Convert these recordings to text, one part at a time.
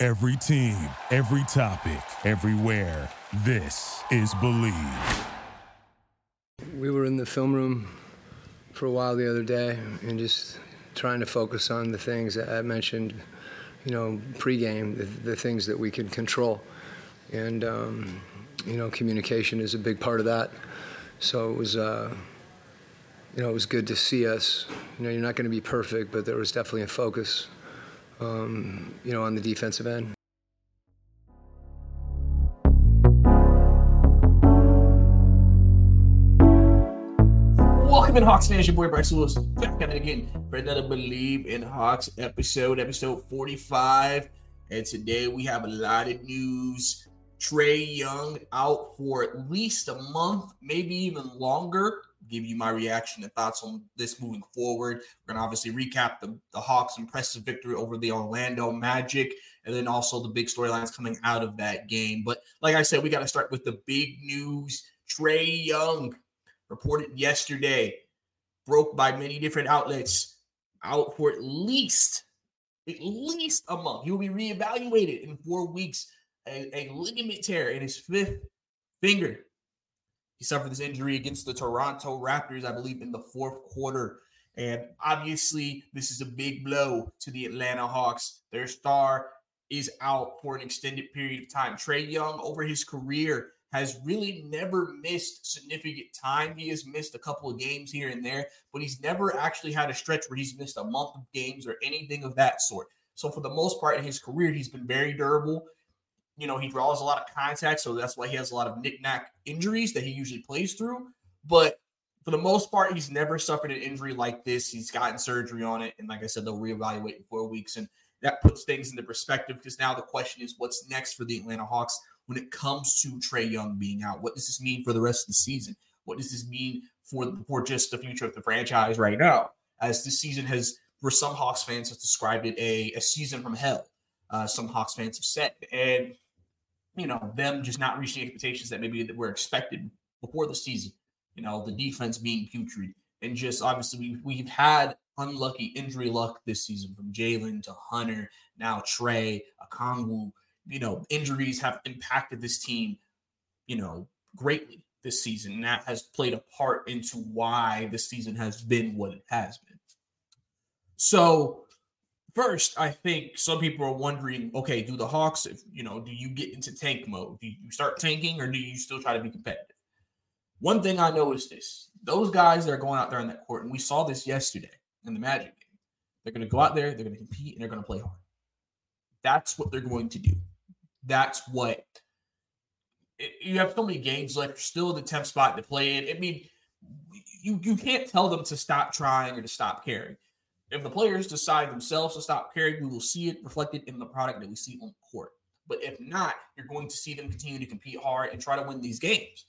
Every team, every topic, everywhere. This is Believe. We were in the film room for a while the other day and just trying to focus on the things that I mentioned, you know, pregame, the, the things that we can control. And, um, you know, communication is a big part of that. So it was, uh, you know, it was good to see us. You know, you're not going to be perfect, but there was definitely a focus, um, you know, on the defensive end. Welcome in Hawks your boy Bryce Lewis back at it again for another Believe in Hawks episode, episode 45. And today we have a lot of news. Trae Young out for at least a month, maybe even longer. Give you my reaction and thoughts on this moving forward. We're gonna obviously recap the, the Hawks' impressive victory over the Orlando Magic, and then also the big storylines coming out of that game. But like I said, we got to start with the big news. Trae Young reported yesterday, broke by many different outlets, out for at least at least a month. He will be reevaluated in four weeks. A, a ligament tear in his fifth finger. He suffered this injury against the Toronto Raptors, I believe, in the fourth quarter. And obviously, this is a big blow to the Atlanta Hawks. Their star is out for an extended period of time. Trae Young, over his career, has really never missed significant time. He has missed a couple of games here and there, but he's never actually had a stretch where he's missed a month of games or anything of that sort. So, for the most part in his career, he's been very durable. You know, he draws a lot of contact, so that's why he has a lot of knick-knack injuries that he usually plays through. But for the most part, he's never suffered an injury like this. He's gotten surgery on it. And like I said, they'll reevaluate in four weeks. And that puts things into perspective because now the question is what's next for the Atlanta Hawks when it comes to Trae Young being out? What does this mean for the rest of the season? What does this mean for, for just the future of the franchise right now? As this season has, for some Hawks fans, has described it a, a season from hell. Uh, some Hawks fans have said. And you know, them just not reaching expectations that maybe that were expected before the season. You know, the defense being putrid, and just obviously we we've had unlucky injury luck this season from Jalen to Hunter, now Trae, Okongwu. You know, injuries have impacted this team, you know, greatly this season. And that has played a part into why this season has been what it has been. So First, I think some people are wondering, okay, do the Hawks, if you know, do you get into tank mode? Do you start tanking or do you still try to be competitive? One thing I know is this those guys that are going out there on that court, and we saw this yesterday in the Magic game, they're going to go out there, they're going to compete, and they're going to play hard. That's what they're going to do. That's what it, you have so many games left. Still in the 10th spot to play in. I mean, you, you can't tell them to stop trying or to stop caring. If the players decide themselves to stop caring, we will see it reflected in the product that we see on the court. But if not, you're going to see them continue to compete hard and try to win these games.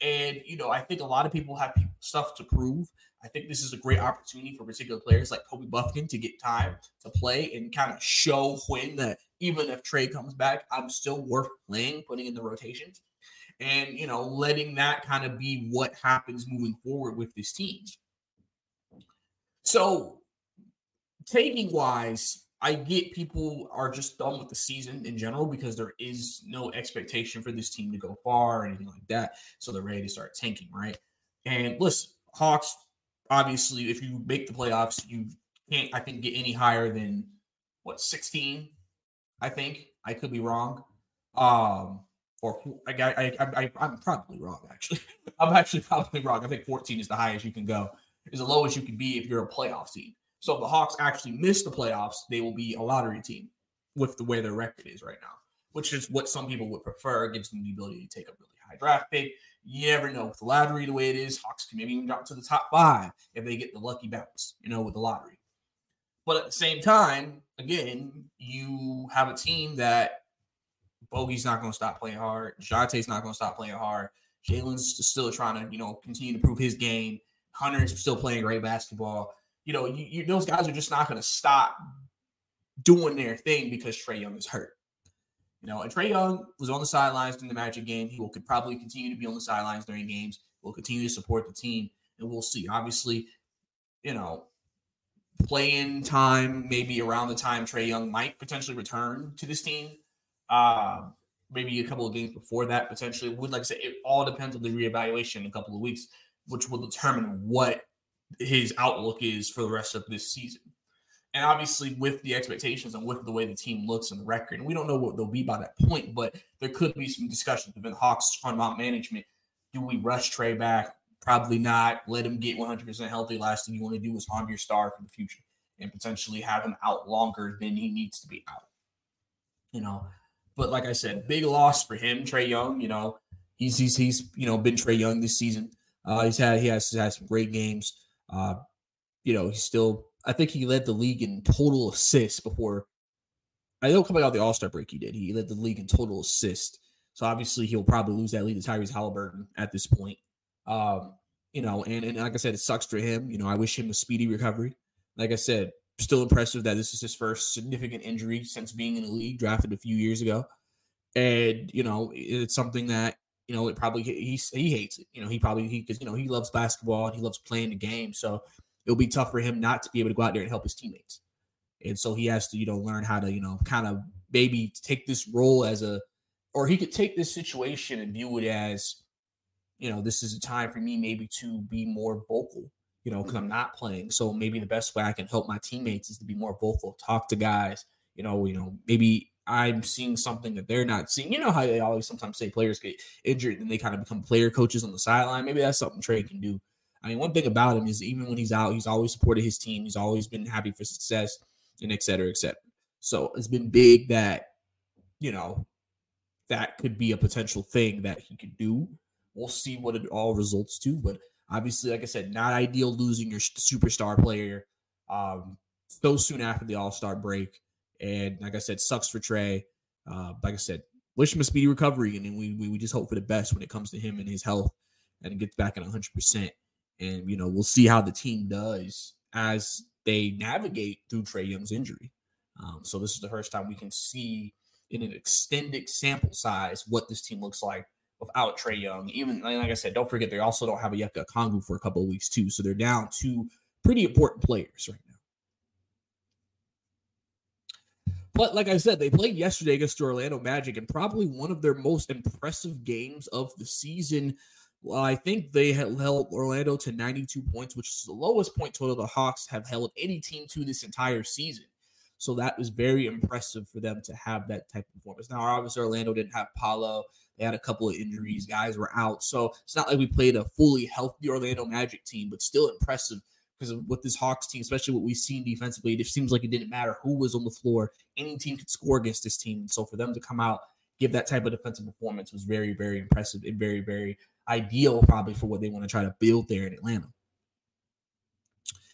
And, you know, I think a lot of people have stuff to prove. I think this is a great opportunity for particular players like Kobe Bufkin to get time to play and kind of show when that even if Trae comes back, I'm still worth playing, putting in the rotations. And, you know, letting that kind of be what happens moving forward with this team. So taking wise, I get people are just done with the season in general because there is no expectation for this team to go far or anything like that. So they're ready to start tanking, right? And listen, Hawks, obviously, if you make the playoffs, you can't, I think, get any higher than what, 16? I think. I could be wrong. Um, or I, I, I, I, am probably wrong, actually. I'm actually probably wrong. I think 14 is the highest you can go, is the lowest you can be if you're a playoff team. So if the Hawks actually miss the playoffs, they will be a lottery team with the way their record is right now, which is what some people would prefer. Gives them the ability to take a really high draft pick. You never know with the lottery the way it is. Hawks can maybe even drop to the top five if they get the lucky bounce, you know, with the lottery. But at the same time, again, you have a team that Bogey's not going to stop playing hard. Dejounte's not going to stop playing hard. Jalen's still trying to, you know, continue to prove his game. Hunter's still playing great basketball. You know, you, you, those guys are just not going to stop doing their thing because Trae Young is hurt. You know, and Trae Young was on the sidelines in the Magic game. He will could probably continue to be on the sidelines during games. Will continue to support the team, and we'll see. Obviously, you know, playing time maybe around the time Trae Young might potentially return to this team. Uh, maybe a couple of games before that potentially would like I say it all depends on the reevaluation in a couple of weeks, which will determine what his outlook is for the rest of this season. And obviously, with the expectations and with the way the team looks and the record, and we don't know what they'll be by that point, but there could be some discussions within Hawks front mount management. Do we rush Trae back? Probably not. Let him get 100% healthy. Last thing you want to do is harm your star for the future and potentially have him out longer than he needs to be out. You know, but like I said, big loss for him, Trae Young. You know, he's he's he's you know been Trae Young this season. Uh, he's had he has had some great games. Uh, you know, he's still. I think he led the league in total assists before. I know coming out the All Star break, he did. He led the league in total assist. So obviously, he'll probably lose that lead to Tyrese Halliburton at this point. Um, you know, and, and like I said, it sucks for him. You know, I wish him a speedy recovery. Like I said, still impressive that this is his first significant injury since being in the league, drafted a few years ago. And you know, it's something that you know it probably he he hates it. You know, he probably he because you know he loves basketball and he loves playing the game. So it'll be tough for him not to be able to go out there and help his teammates. And so he has to you know learn how to you know kind of maybe take this role as a or he could take this situation and view it as you know this is a time for me maybe to be more vocal you know, because I'm not playing. So maybe the best way I can help my teammates is to be more vocal, talk to guys. You know, you know, maybe I'm seeing something that they're not seeing. You know how they always sometimes say players get injured and they kind of become player coaches on the sideline. Maybe that's something Trae can do. I mean, one thing about him is even when he's out, he's always supported his team. He's always been happy for success and et cetera, et cetera. So it's been big that, you know, that could be a potential thing that he could do. We'll see what it all results to, but Obviously, like I said, not ideal losing your superstar player um, so soon after the All Star break. And like I said, sucks for Trae. Uh, like I said, wish him a speedy recovery, and we, we we just hope for the best when it comes to him and his health, and gets back at 100. percent And you know, we'll see how the team does as they navigate through Trae Young's injury. Um, so this is the first time we can see in an extended sample size what this team looks like without Trae Young. Even like I said, don't forget they also don't have a Onyeka Okongwu for a couple of weeks too, so they're down two pretty important players right now. But like I said, they played yesterday against the Orlando Magic and probably one of their most impressive games of the season. Well, I think they held Orlando to 92 points, which is the lowest point total the Hawks have held any team to this entire season. So that was very impressive for them to have that type of performance. Now, obviously, Orlando didn't have Paolo. They had a couple of injuries. Guys were out. So it's not like we played a fully healthy Orlando Magic team, but still impressive because with this Hawks team, especially what we've seen defensively, it seems like it didn't matter who was on the floor. Any team could score against this team. So for them to come out, give that type of defensive performance was very, very impressive and very, very ideal probably for what they want to try to build there in Atlanta.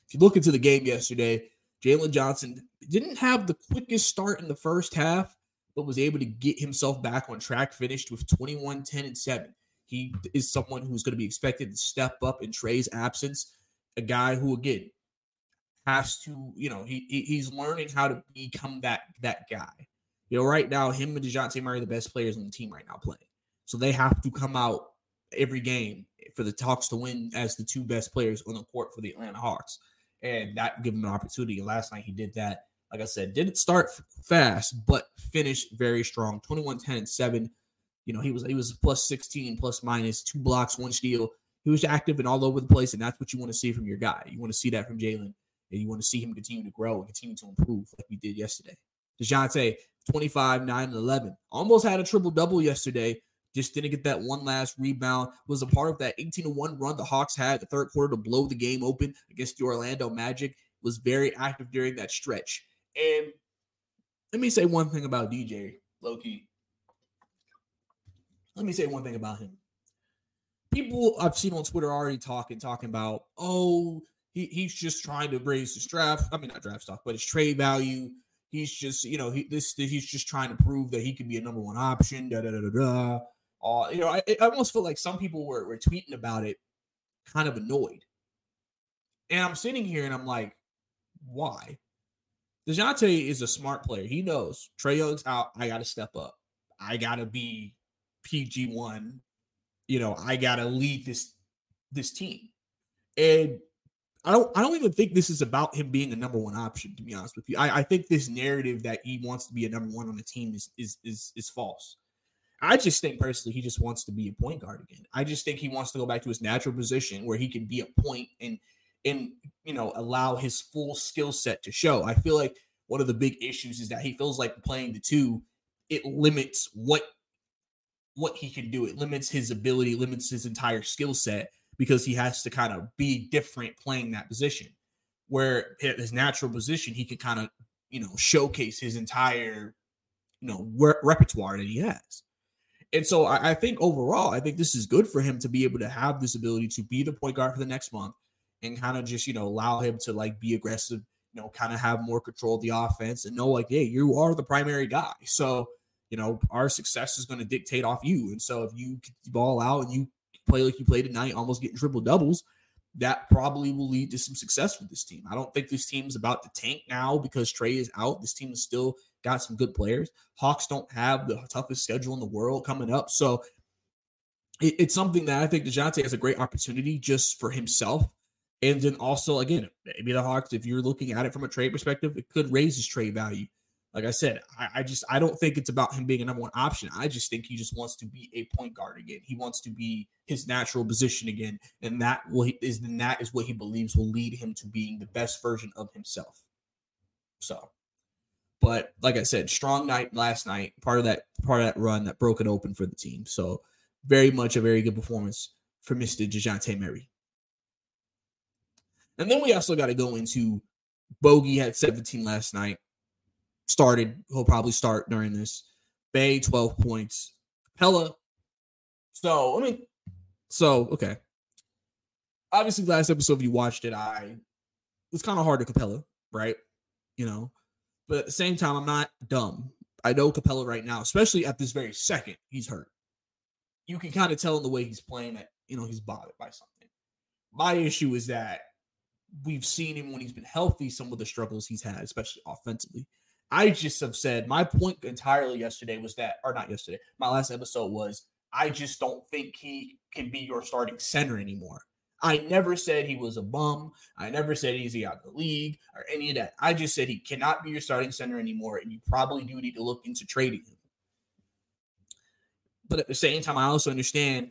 If you look into the game yesterday, Jalen Johnson didn't have the quickest start in the first half, but was able to get himself back on track, finished with 21, 10, and 7. He is someone who's going to be expected to step up in Trae's absence. A guy who, again, has to, you know, he he's learning how to become that that guy. You know, right now, him and Dejounte Murray are the best players on the team right now playing. So they have to come out every game for the talks to win as the two best players on the court for the Atlanta Hawks and that give him an opportunity. Last night he did that. Like I said, didn't start fast, but finished very strong. 21, 10, and 7. You know, he was he was plus 16, plus minus, two blocks, one steal. He was active and all over the place, and that's what you want to see from your guy. You want to see that from Jalen, and you want to see him continue to grow and continue to improve like we did yesterday. DeJounte, 25, 9, and 11. Almost had a triple double yesterday, just didn't get that one last rebound. Was a part of that 18 to 1 run the Hawks had the third quarter to blow the game open against the Orlando Magic. Was very active during that stretch. And let me say one thing about DJ Loki. Let me say one thing about him. People I've seen on Twitter already talking, talking about, oh, he, he's just trying to raise his draft. I mean, not draft stock, but his trade value. He's just, you know, he this he's just trying to prove that he could be a number one option. Da da da da da. Uh, you know, I, I almost feel like some people were, were tweeting about it, kind of annoyed. And I'm sitting here and I'm like, why? DeJounte is a smart player. He knows Trae Young's out. I got to step up. I got to be PG one. You know, I got to lead this this team. And I don't I don't even think this is about him being a number one option, to be honest with you. I, I think this narrative that he wants to be a number one on the team is is is is false. I just think personally he just wants to be a point guard again. I just think he wants to go back to his natural position where he can be a point and and you know allow his full skill set to show. I feel like one of the big issues is that he feels like playing the two it limits what what he can do. It limits his ability, limits his entire skill set because he has to kind of be different playing that position. Where his natural position, he can kind of you know showcase his entire you know re- repertoire that he has. And so I, I, think overall, I think this is good for him to be able to have this ability to be the point guard for the next month and kind of just, you know, allow him to like be aggressive, you know, kind of have more control of the offense and know like, hey, you are the primary guy. So, you know, our success is going to dictate off you. And so if you ball out and you play like you played tonight, almost getting triple doubles, that probably will lead to some success for this team. I don't think this team is about to tank now because Trae is out. This team is still got some good players. Hawks don't have the toughest schedule in the world coming up. So it, it's something that I think DeJounte has a great opportunity just for himself. And then also, again, maybe the Hawks, if you're looking at it from a trade perspective, it could raise his trade value. Like I said, I, I just I don't think it's about him being a number one option. I just think he just wants to be a point guard again. He wants to be his natural position again, and that will is then that is what he believes will lead him to being the best version of himself. So but like I said, strong night last night, part of that part of that run that broke it open for the team. So very much a very good performance for Mr. DeJounte Murray. And then we also got to go into Bogey had 17 last night. Started, he'll probably start during this. Bey 12 points. Capela. So, I mean, so okay. Obviously, last episode, if you watched it, I it was kind of hard to Capela, right? You know, but at the same time, I'm not dumb. I know Capela right now, especially at this very second, he's hurt. You can kind of tell in the way he's playing that, you know, he's bothered by something. My issue is that we've seen him when he's been healthy, some of the struggles he's had, especially offensively. I just have said my point entirely yesterday was that, or not yesterday, my last episode was I just don't think he can be your starting center anymore. I never said he was a bum. I never said he's out of the league or any of that. I just said he cannot be your starting center anymore, and you probably do need to look into trading him. But at the same time, I also understand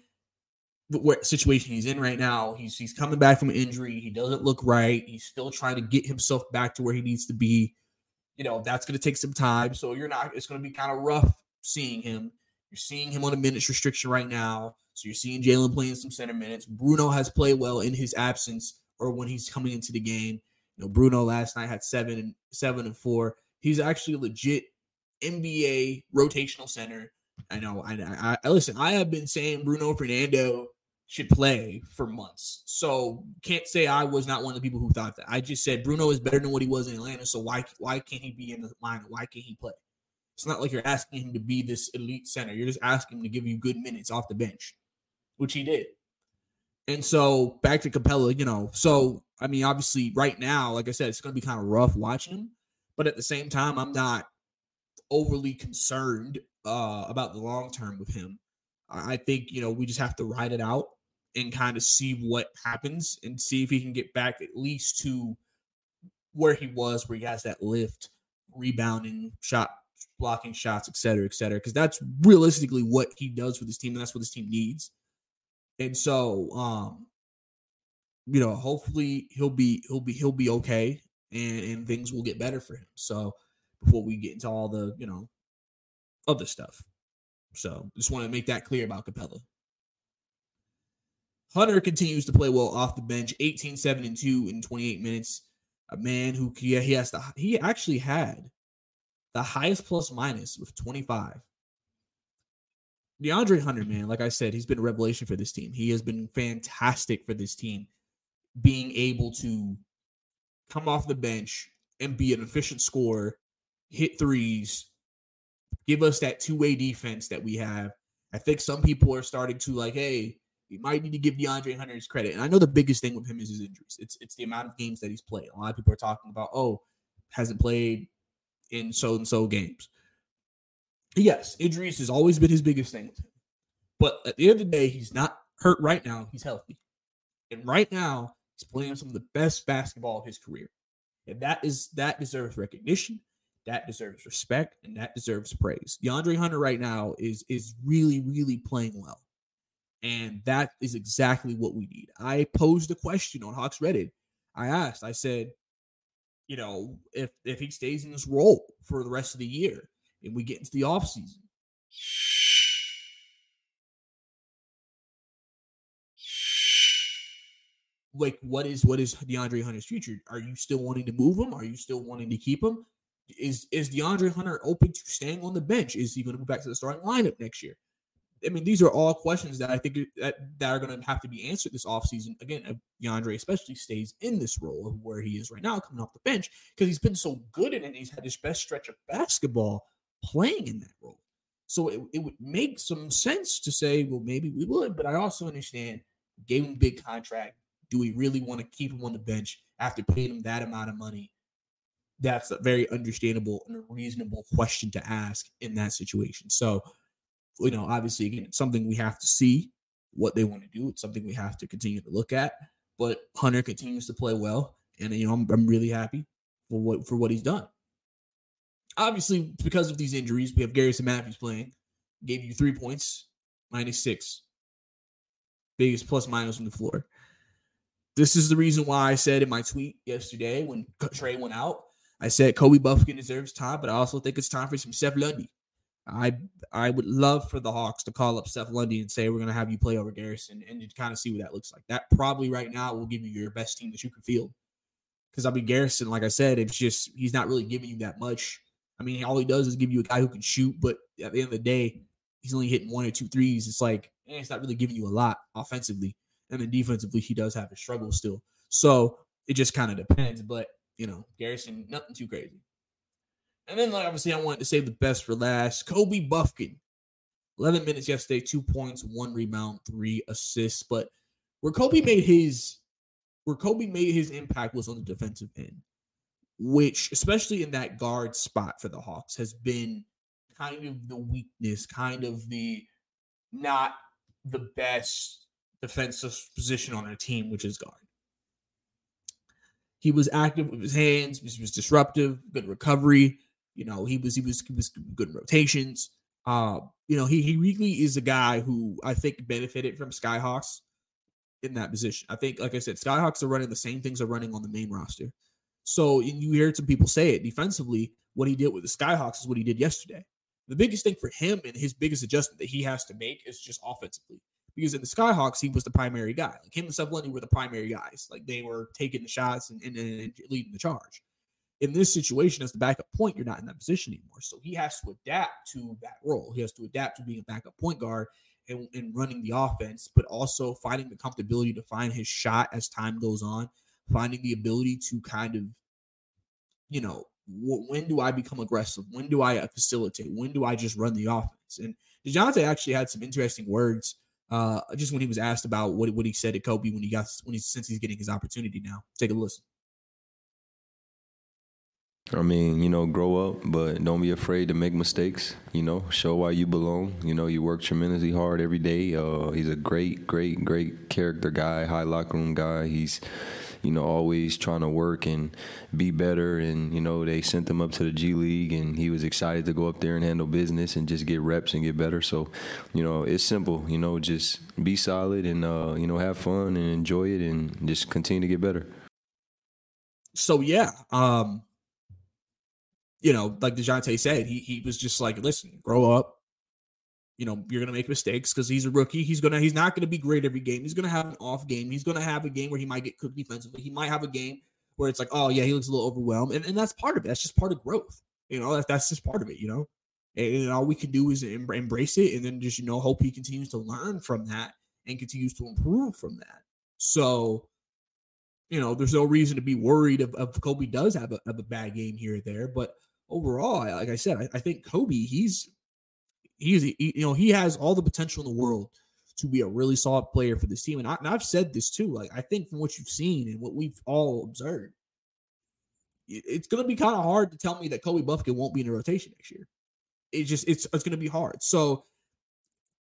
what situation he's in right now. He's he's coming back from injury. He doesn't look right. He's still trying to get himself back to where he needs to be. You know, that's going to take some time. So you're not. It's going to be kind of rough seeing him. You're seeing him on a minutes restriction right now. So you're seeing Jalen playing some center minutes. Bruno has played well in his absence or when he's coming into the game. You know, Bruno last night had seven and seven and four. He's actually legit NBA rotational center. I know. I, I, I listen. I have been saying Bruno Fernando should play for months. So can't say I was not one of the people who thought that. I just said Bruno is better than what he was in Atlanta. So why why can't he be in the line? Why can't he play? It's not like you're asking him to be this elite center. You're just asking him to give you good minutes off the bench which he did. And so back to Capela, you know, so I mean, obviously, right now, like I said, it's going to be kind of rough watching him, but at the same time, I'm not overly concerned uh, about the long term with him. I think you know we just have to ride it out and kind of see what happens and see if he can get back at least to where he was, where he has that lift, rebounding, shot blocking shots, et cetera, et cetera. Because that's realistically what he does for this team, and that's what this team needs. And so, um, you know, hopefully he'll be he'll be he'll be okay, and and things will get better for him. So before we get into all the you know other stuff, so just want to make that clear about Capela. Hunter continues to play well off the bench, 18, 7, and 2 in 28 minutes. A man who yeah, he has the he actually had the highest plus minus with 25 DeAndre Hunter, man, like I said, he's been a revelation for this team. He has been fantastic for this team. being able to come off the bench and be an efficient scorer, hit threes, give us that two way defense that we have. I think some people are starting to like, hey, we might need to give DeAndre Hunter his credit. And I know the biggest thing with him is his injuries. It's it's the amount of games that he's played. A lot of people are talking about, oh, hasn't played in so and so games. Yes, injuries has always been his biggest thing. But at the end of the day, he's not hurt right now. He's healthy. And right now, he's playing some of the best basketball of his career. And that is that deserves recognition, that deserves respect, and that deserves praise. DeAndre Hunter right now is is really, really playing well. And that is exactly what we need. I posed a question on Hawks Reddit. I asked, I said, you know, if if he stays in this role for the rest of the year and we get into the offseason, like what is what is DeAndre Hunter's future? Are you still wanting to move him? Are you still wanting to keep him? Is is DeAndre Hunter open to staying on the bench? Is he going to go back to the starting lineup next year? I mean, these are all questions that I think that, that are going to have to be answered this offseason. Again, if DeAndre especially stays in this role of where he is right now, coming off the bench, because he's been so good in it. He's had his best stretch of basketball playing in that role. So it, it would make some sense to say, well, maybe we would, but I also understand gave him big contract. Do we really want to keep him on the bench after paying him that amount of money? That's a very understandable and a reasonable question to ask in that situation. So you know, obviously, again, it's something we have to see what they want to do. It's something we have to continue to look at. But Hunter continues to play well, and you know, I'm, I'm really happy for what for what he's done. Obviously, because of these injuries, we have Garrison Matthews playing. Gave you three points, minus six. Biggest plus minus from the floor. This is the reason why I said in my tweet yesterday when Trae went out, I said Kobe Bufkin deserves time, but I also think it's time for some Seth Lundy. I I would love for the Hawks to call up Seth Lundy and say we're going to have you play over Garrison and to kind of see what that looks like. That probably right now will give you your best team that you can field. Because I mean Garrison, like I said, it's just he's not really giving you that much. I mean, all he does is give you a guy who can shoot, but at the end of the day, he's only hitting one or two threes. It's like eh, it's not really giving you a lot offensively, and then defensively he does have a struggle still. So it just kind of depends. But you know, Garrison, nothing too crazy. And then, like, obviously, I wanted to save the best for last. Kobe Bufkin, 11 minutes yesterday, two points, one rebound, three assists. But where Kobe made his, where Kobe made his impact was on the defensive end, which, especially in that guard spot for the Hawks, has been kind of the weakness, kind of the not the best defensive position on a team, which is guard. He was active with his hands. He was disruptive, good recovery. You know, he was he was he was good rotations. Uh, you know, he he really is a guy who I think benefited from Skyhawks in that position. I think, like I said, Skyhawks are running the same things are running on the main roster. So you hear some people say it defensively. What he did with the Skyhawks is what he did yesterday. The biggest thing for him and his biggest adjustment that he has to make is just offensively. Because in the Skyhawks, he was the primary guy. Like him and Seth were the primary guys. Like they were taking the shots and, and, and leading the charge in this situation as the backup point, you're not in that position anymore. So he has to adapt to that role. He has to adapt to being a backup point guard and, and running the offense, but also finding the comfortability to find his shot as time goes on, finding the ability to kind of, you know, when do I become aggressive? When do I facilitate? When do I just run the offense? And DeJounte actually had some interesting words uh, just when he was asked about what, what he said to Kobe when he got when he since he's getting his opportunity now. Take a listen. I mean, you know, grow up, but don't be afraid to make mistakes. You know, show why you belong. You know, you work tremendously hard every day. Uh, he's a great, great, great character guy, high locker room guy. He's, you know, always trying to work and be better. And you know, they sent him up to the G League, and he was excited to go up there and handle business and just get reps and get better. So, you know, it's simple. You know, just be solid and uh, you know have fun and enjoy it, and just continue to get better. So yeah, um, you know, like DeJounte said, he he was just like, listen, grow up. You know, you're gonna make mistakes because he's a rookie. He's gonna he's not gonna be great every game. He's gonna have an off game. He's gonna have a game where he might get cooked defensively. He might have a game where it's like, oh yeah, he looks a little overwhelmed. And, and that's part of it. That's just part of growth. You know, that, that's just part of it, you know. And, and all we can do is em- embrace it and then just, you know, hope he continues to learn from that and continues to improve from that. So you know, there's no reason to be worried if, if Kobe does have a, have a bad game here or there. But overall, like I said, I, I think Kobe, he's he's he, you know he has all the potential in the world to be a really solid player for this team. And, I, have said this too. Like I think from what you've seen and what we've all observed, it, it's going to be kind of hard to tell me that Kobe Bufkin won't be in the rotation next year. It just it's it's going to be hard. So.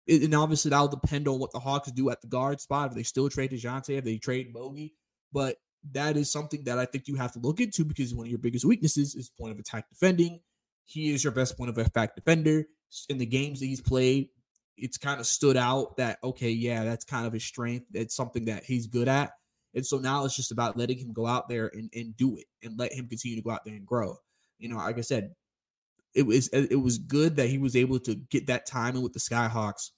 and obviously that'll depend on what the Hawks do at the guard spot. If they still trade DeJounte, if they trade Bogey, but that is something that I think you have to look into because one of your biggest weaknesses is point of attack defending. He is your best point of attack defender. In the games that he's played, it's kind of stood out that, okay, yeah, that's kind of his strength. It's something that he's good at. And so now it's just about letting him go out there and, and do it and let him continue to go out there and grow. You know, like I said, it was it was good that he was able to get that time in with the Skyhawks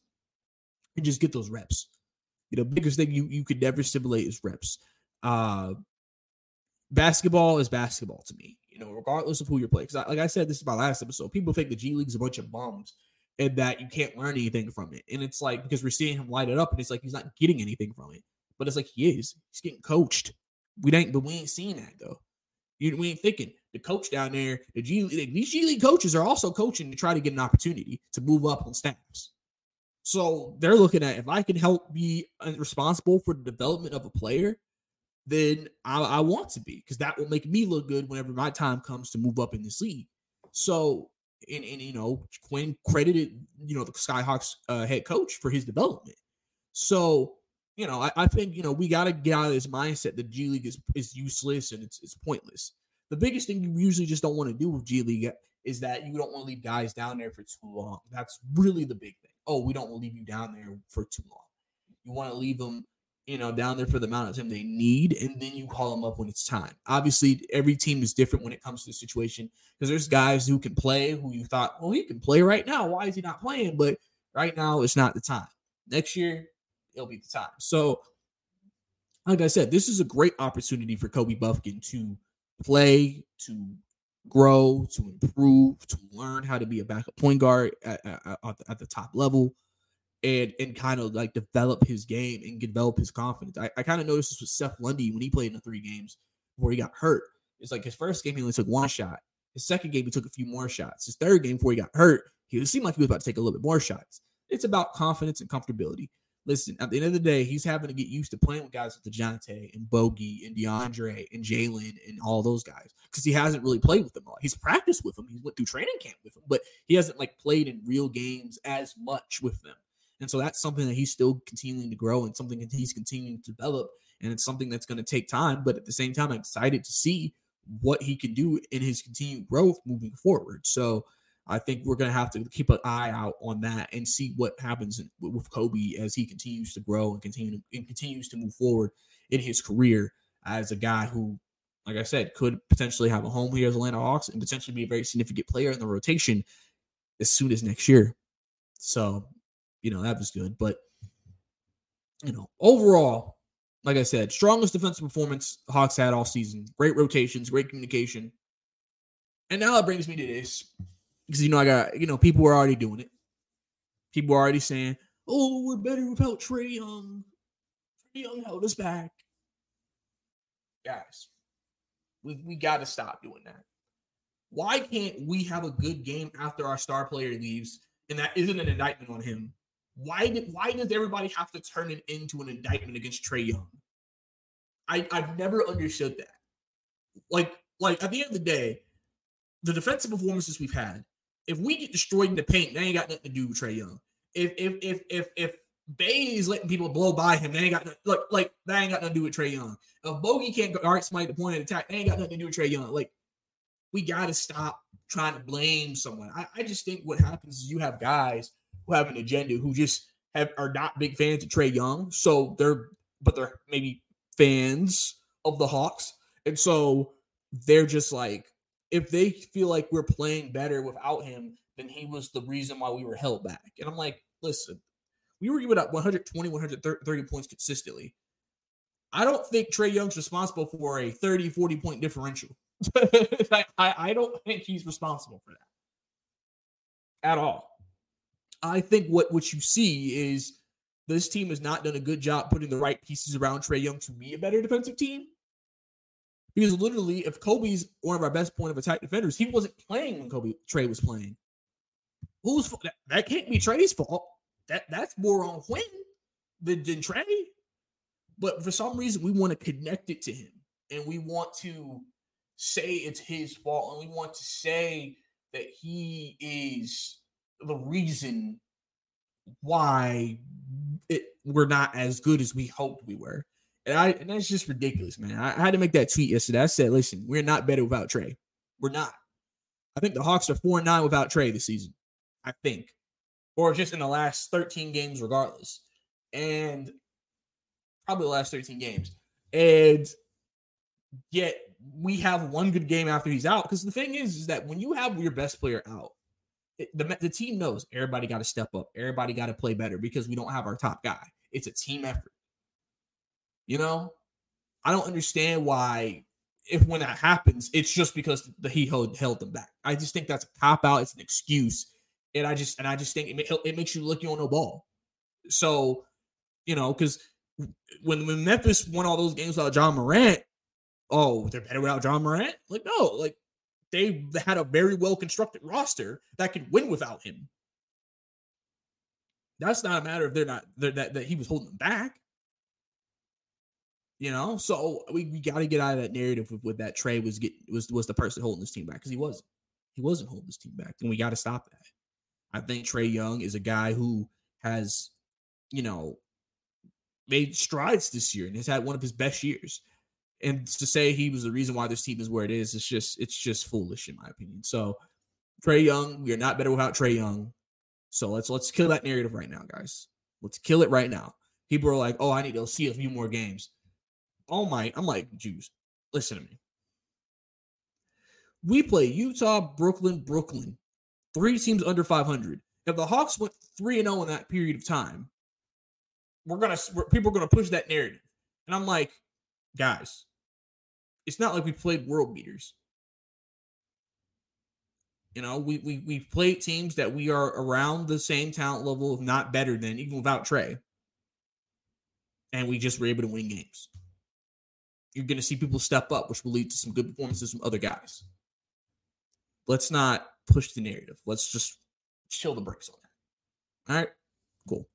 and just get those reps. You know, biggest thing you you could never simulate is reps. Uh, basketball is basketball to me, you know, regardless of who you're playing. Because, like I said, this is my last episode. People think the G League's a bunch of bums and that you can't learn anything from it. And it's like because we're seeing him light it up, and it's like he's not getting anything from it. But it's like he is. He's getting coached. We ain't, but we ain't seeing that though. You, we ain't thinking the coach down there, the G League, these G League coaches are also coaching to try to get an opportunity to move up on staffs. So they're looking at if I can help be responsible for the development of a player, then I, I want to be because that will make me look good whenever my time comes to move up in this league. So, and, and you know, Quinn credited you know the Skyhawks uh, head coach for his development. So, you know, I, I think you know we got to get out of this mindset that G League is is useless and it's it's pointless. The biggest thing you usually just don't want to do with G League is that you don't want to leave guys down there for too long. That's really the big thing. Oh, we don't want to leave you down there for too long. You want to leave them you know, down there for the amount of time they need, and then you call them up when it's time. Obviously, every team is different when it comes to the situation because there's guys who can play who you thought, well, he can play right now. Why is he not playing? But right now, it's not the time. Next year, it'll be the time. So, like I said, this is a great opportunity for Kobe Bufkin to play, to grow, to improve, to learn how to be a backup point guard at, at, at the top level and and kind of like develop his game and develop his confidence. I, I kind of noticed this with Seth Lundy when he played in the three games before he got hurt. It's like his first game he only took one shot. His second game he took a few more shots. His third game before he got hurt, he seemed like he was about to take a little bit more shots. It's about confidence and comfortability. Listen, at the end of the day, he's having to get used to playing with guys like DeJounte and Bogey and DeAndre and Jalen and all those guys because he hasn't really played with them a lot. He's practiced with them. He went through training camp with them, but he hasn't like played in real games as much with them. And so that's something that he's still continuing to grow and something that he's continuing to develop. And it's something that's going to take time. But at the same time, I'm excited to see what he can do in his continued growth moving forward. So I think we're going to have to keep an eye out on that and see what happens with Kobe as he continues to grow and continue and continues to move forward in his career as a guy who, like I said, could potentially have a home here as Atlanta Hawks and potentially be a very significant player in the rotation as soon as next year. So you know, that was good. But, you know, overall, like I said, strongest defensive performance Hawks had all season. Great rotations, great communication. And now it brings me to this because, you know, I got, you know, people were already doing it. People were already saying, oh, we're better without Trae Young. Trae Young held us back. Guys, we, we got to stop doing that. Why can't we have a good game after our star player leaves and that isn't an indictment on him why did why does everybody have to turn it into an indictment against Trae Young? I I've never understood that. Like like at the end of the day, the defensive performances we've had, if we get destroyed in the paint, they ain't got nothing to do with Trae Young. If if if if if is letting people blow by him, they ain't got like like that ain't got nothing to do with Trae Young. If Bogey can't guard at the point of attack, they ain't got nothing to do with Trae Young. Like we gotta stop trying to blame someone. I, I just think what happens is you have guys who have an agenda who just have are not big fans of Trae Young. So they're but they're maybe fans of the Hawks. And so they're just like, if they feel like we're playing better without him, then he was the reason why we were held back. And I'm like, listen, we were giving up 120, 130 points consistently. I don't think Trae Young's responsible for a 30, 40 point differential. I, I don't think he's responsible for that at all. I think what what you see is this team has not done a good job putting the right pieces around Trae Young to be a better defensive team. Because literally, if Kobe's one of our best point of attack defenders, he wasn't playing when Kobe Trae was playing. Who's that, that can't be Trae's fault. That that's more on Quinn than, than Trae. But for some reason, we want to connect it to him, and we want to say it's his fault, and we want to say that he is the reason why it, we're not as good as we hoped we were. And I and that's just ridiculous, man. I, I, had to make that tweet yesterday. I said, listen, we're not better without Trae. We're not. I think the Hawks are 4 and 9 without Trae this season. I think. Or just in the last 13 games, regardless. And probably the last 13 games. And yet we have one good game after he's out. Because the thing is, is that when you have your best player out, the, the team knows everybody got to step up. Everybody got to play better because we don't have our top guy. It's a team effort. You know, I don't understand why if when that happens, it's just because the, he held, held them back. I just think that's a cop out. It's an excuse, and I just and I just think it, it makes you look you on the ball. So, you know, because when when Memphis won all those games without John Morant, oh, they're better without John Morant. Like no, like they had a very well constructed roster that could win without him. That's not a matter of they're not they're, that that he was holding them back. You know, so we, we got to get out of that narrative with, with that Trae was get was was the person holding this team back because he wasn't. He wasn't holding this team back, and we got to stop that. I think Trae Young is a guy who has, you know, made strides this year and has had one of his best years. And to say he was the reason why this team is where it is, it's just it's just foolish in my opinion. So Trae Young, we are not better without Trae Young. So let's let's kill that narrative right now, guys. Let's kill it right now. People are like, "Oh, I need to see a few more games." Oh my, I'm like, Jews, listen to me. We play Utah, Brooklyn, Brooklyn, three teams under 500. If the Hawks went three and zero oh in that period of time, we're gonna we're, people are gonna push that narrative. And I'm like, guys, it's not like we played world beaters. You know, we we we played teams that we are around the same talent level, if not better than, even without Trae. And we just were able to win games. You're going to see people step up, which will lead to some good performances from other guys. Let's not push the narrative. Let's just chill the brakes on that. All right, cool.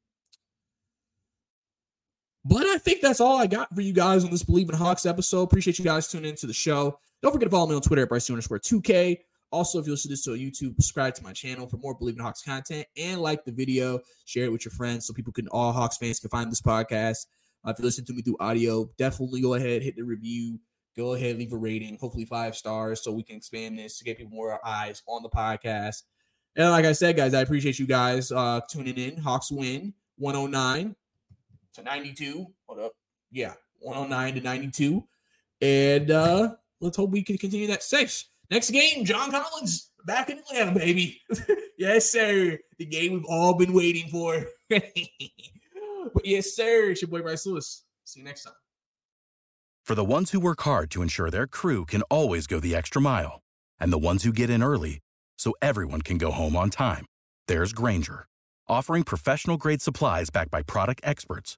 But I think that's all I got for you guys on this Believe in Hawks episode. Appreciate you guys tuning into the show. Don't forget to follow me on Twitter at Bryce underscore 2K. Also, if you listen to this on YouTube, subscribe to my channel for more Believe in Hawks content and like the video, share it with your friends so people can, all Hawks fans can find this podcast. Uh, if you listen to me through audio, definitely go ahead, hit the review, go ahead, leave a rating, hopefully five stars so we can expand this to get people more eyes on the podcast. And like I said, guys, I appreciate you guys uh, tuning in. Hawks win 109 to 92. Hold up. Yeah, 109 to 92. And uh let's hope we can continue that six. Next game, John Collins back in Atlanta, baby. yes, sir. The game we've all been waiting for. but yes, sir. It's your boy Bryce Lewis. See you next time. For the ones who work hard to ensure their crew can always go the extra mile, and the ones who get in early so everyone can go home on time, there's Grainger, offering professional grade supplies backed by product experts